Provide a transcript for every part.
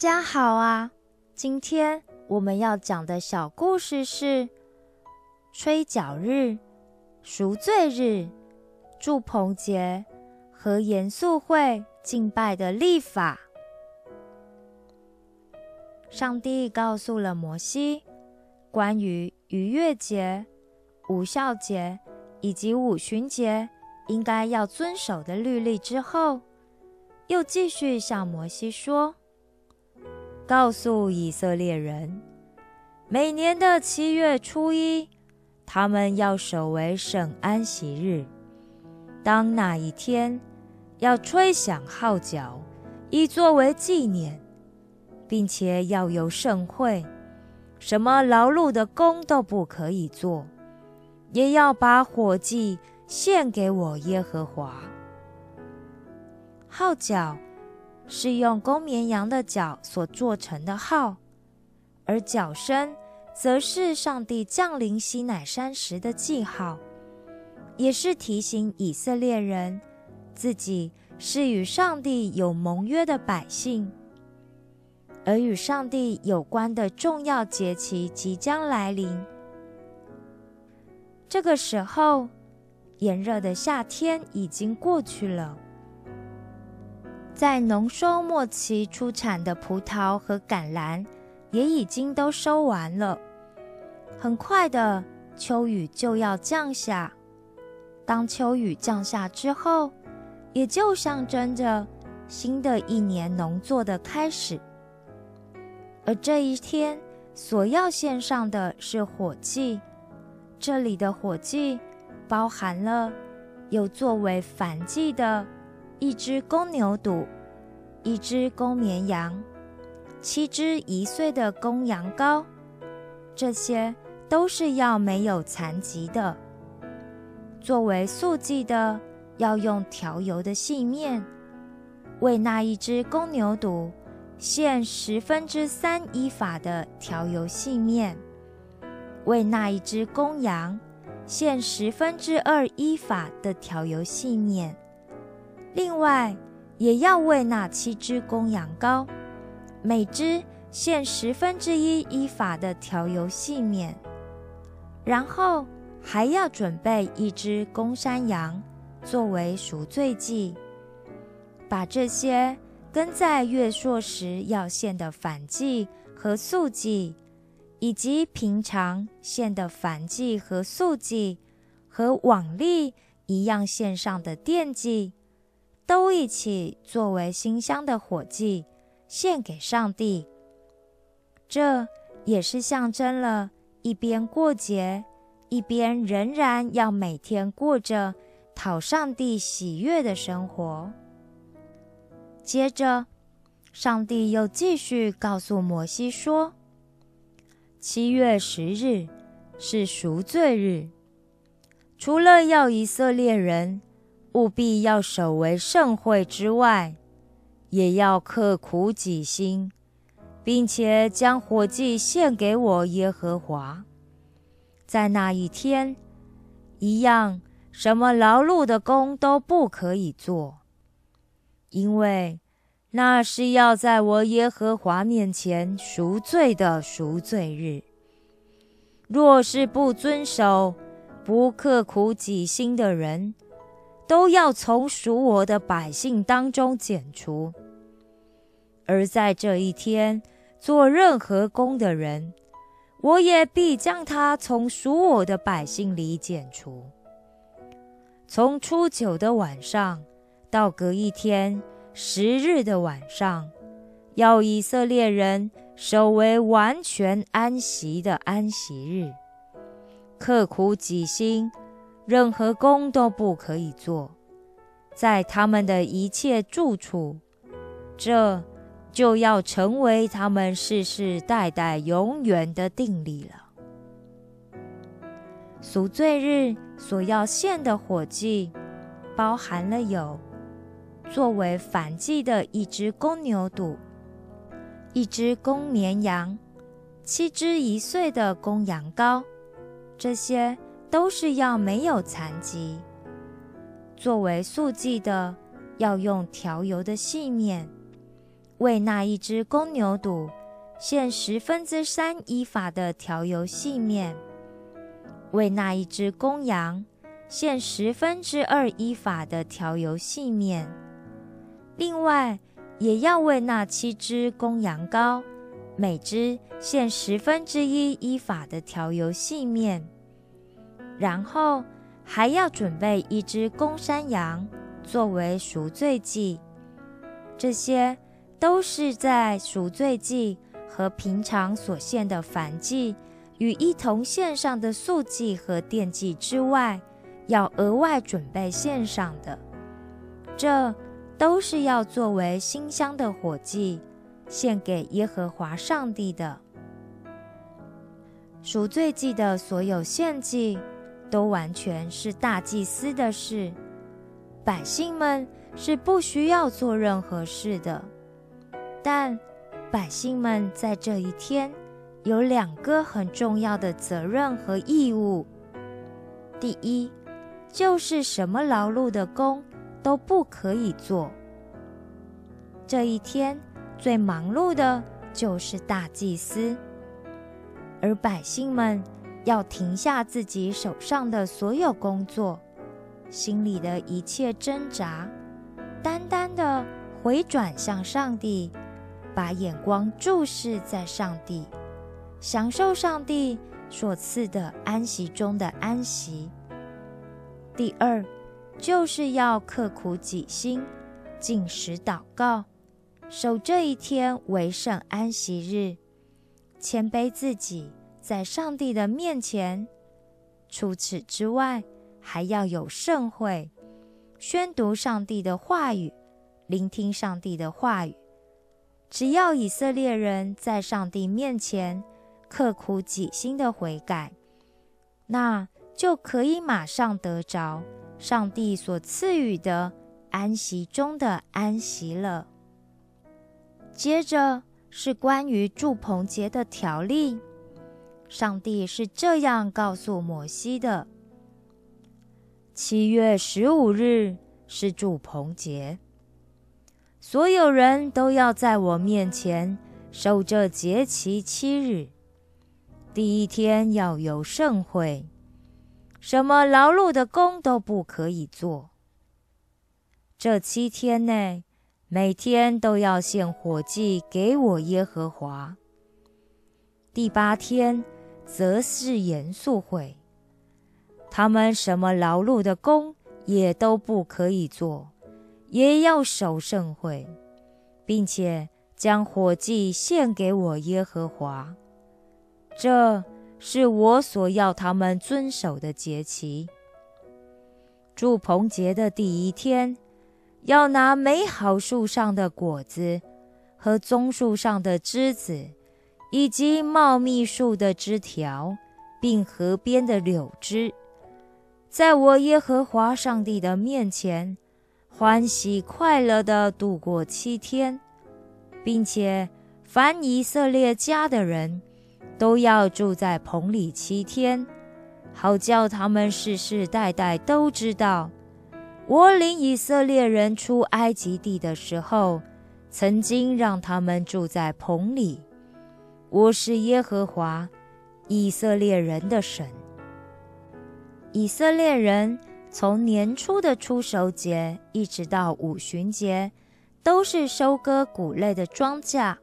家好啊！今天我们要讲的小故事是吹角日、赎罪日、祝棚节和严肃会敬拜的历法。上帝告诉了摩西关于逾越节、无孝节以及五旬节应该要遵守的律例之后，又继续向摩西说。告诉以色列人，每年的七月初一，他们要守为圣安息日。当那一天，要吹响号角，以作为纪念，并且要有盛会，什么劳碌的工都不可以做，也要把火祭献给我耶和华。号角。是用公绵羊的角所做成的号，而角声则是上帝降临西乃山时的记号，也是提醒以色列人自己是与上帝有盟约的百姓，而与上帝有关的重要节期即将来临。这个时候，炎热的夏天已经过去了。在农收末期出产的葡萄和橄榄也已经都收完了。很快的，秋雨就要降下。当秋雨降下之后，也就象征着新的一年农作的开始。而这一天所要献上的是火祭，这里的火祭包含了有作为反祭的。一只公牛犊，一只公绵羊，七只一岁的公羊羔，这些都是要没有残疾的。作为素祭的，要用调油的细面，为那一只公牛犊献十分之三依法的调油细面，为那一只公羊献十分之二依法的调油细面。另外，也要为那七只公羊羔，每只献十分之一依法的调油细面，然后还要准备一只公山羊作为赎罪祭，把这些跟在月朔时要献的反祭和素祭，以及平常献的反祭和素祭，和往例一样献上的奠祭。都一起作为馨香的火祭献给上帝，这也是象征了一边过节，一边仍然要每天过着讨上帝喜悦的生活。接着，上帝又继续告诉摩西说：“七月十日是赎罪日，除了要以色列人。”务必要守为盛会之外，也要刻苦己心，并且将火祭献给我耶和华。在那一天，一样什么劳碌的工都不可以做，因为那是要在我耶和华面前赎罪的赎罪日。若是不遵守、不刻苦己心的人，都要从属我的百姓当中剪除，而在这一天做任何工的人，我也必将他从属我的百姓里剪除。从初九的晚上到隔一天十日的晚上，要以色列人守为完全安息的安息日，刻苦己心。任何工都不可以做，在他们的一切住处，这就要成为他们世世代代永远的定理了。赎罪日所要献的火祭，包含了有作为反祭的一只公牛犊、一只公绵羊、七只一岁的公羊羔，这些。都是要没有残疾。作为素祭的，要用调油的细面，为那一只公牛肚献十分之三依法的调油细面，为那一只公羊献十分之二依法的调油细面。另外，也要为那七只公羊羔，每只献十分之一依法的调油细面。然后还要准备一只公山羊作为赎罪祭，这些都是在赎罪祭和平常所献的燔祭与一同献上的素祭和奠祭之外，要额外准备献上的。这都是要作为馨香的火祭，献给耶和华上帝的。赎罪祭的所有献祭。都完全是大祭司的事，百姓们是不需要做任何事的。但百姓们在这一天有两个很重要的责任和义务：第一，就是什么劳碌的工都不可以做。这一天最忙碌的就是大祭司，而百姓们。要停下自己手上的所有工作，心里的一切挣扎，单单的回转向上帝，把眼光注视在上帝，享受上帝所赐的安息中的安息。第二，就是要刻苦己心，进食祷告，守这一天为圣安息日，谦卑自己。在上帝的面前，除此之外，还要有盛会，宣读上帝的话语，聆听上帝的话语。只要以色列人在上帝面前刻苦己心的悔改，那就可以马上得着上帝所赐予的安息中的安息了。接着是关于祝棚节的条例。上帝是这样告诉摩西的：七月十五日是祝棚节，所有人都要在我面前守这节期七日。第一天要有盛会，什么劳碌的工都不可以做。这七天内，每天都要献火祭给我耶和华。第八天。则是严肃会，他们什么劳碌的工也都不可以做，也要守盛会，并且将火祭献给我耶和华。这是我所要他们遵守的节期。祝棚节的第一天，要拿美好树上的果子和棕树上的枝子。以及茂密树的枝条，并河边的柳枝，在我耶和华上帝的面前，欢喜快乐地度过七天，并且凡以色列家的人都要住在棚里七天，好叫他们世世代代都知道，我领以色列人出埃及地的时候，曾经让他们住在棚里。我是耶和华以色列人的神。以色列人从年初的出熟节一直到五旬节，都是收割谷类的庄稼。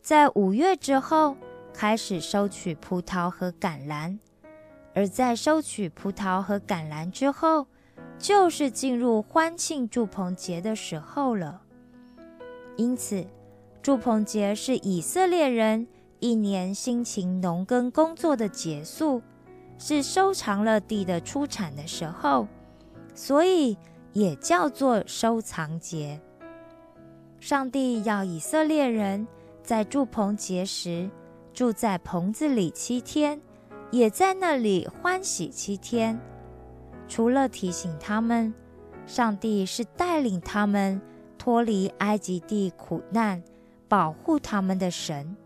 在五月之后，开始收取葡萄和橄榄；而在收取葡萄和橄榄之后，就是进入欢庆祝棚节的时候了。因此，祝棚节是以色列人。一年辛勤农耕工作的结束，是收藏了地的出产的时候，所以也叫做收藏节。上帝要以色列人在住棚节时住在棚子里七天，也在那里欢喜七天。除了提醒他们，上帝是带领他们脱离埃及地苦难、保护他们的神。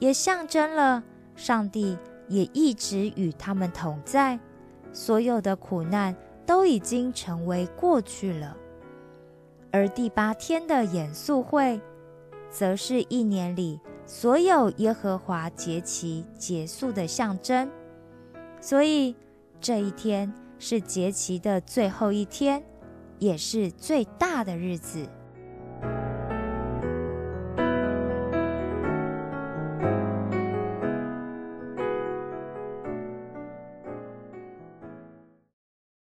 也象征了上帝也一直与他们同在，所有的苦难都已经成为过去了。而第八天的严肃会，则是一年里所有耶和华节期结束的象征。所以这一天是节期的最后一天，也是最大的日子。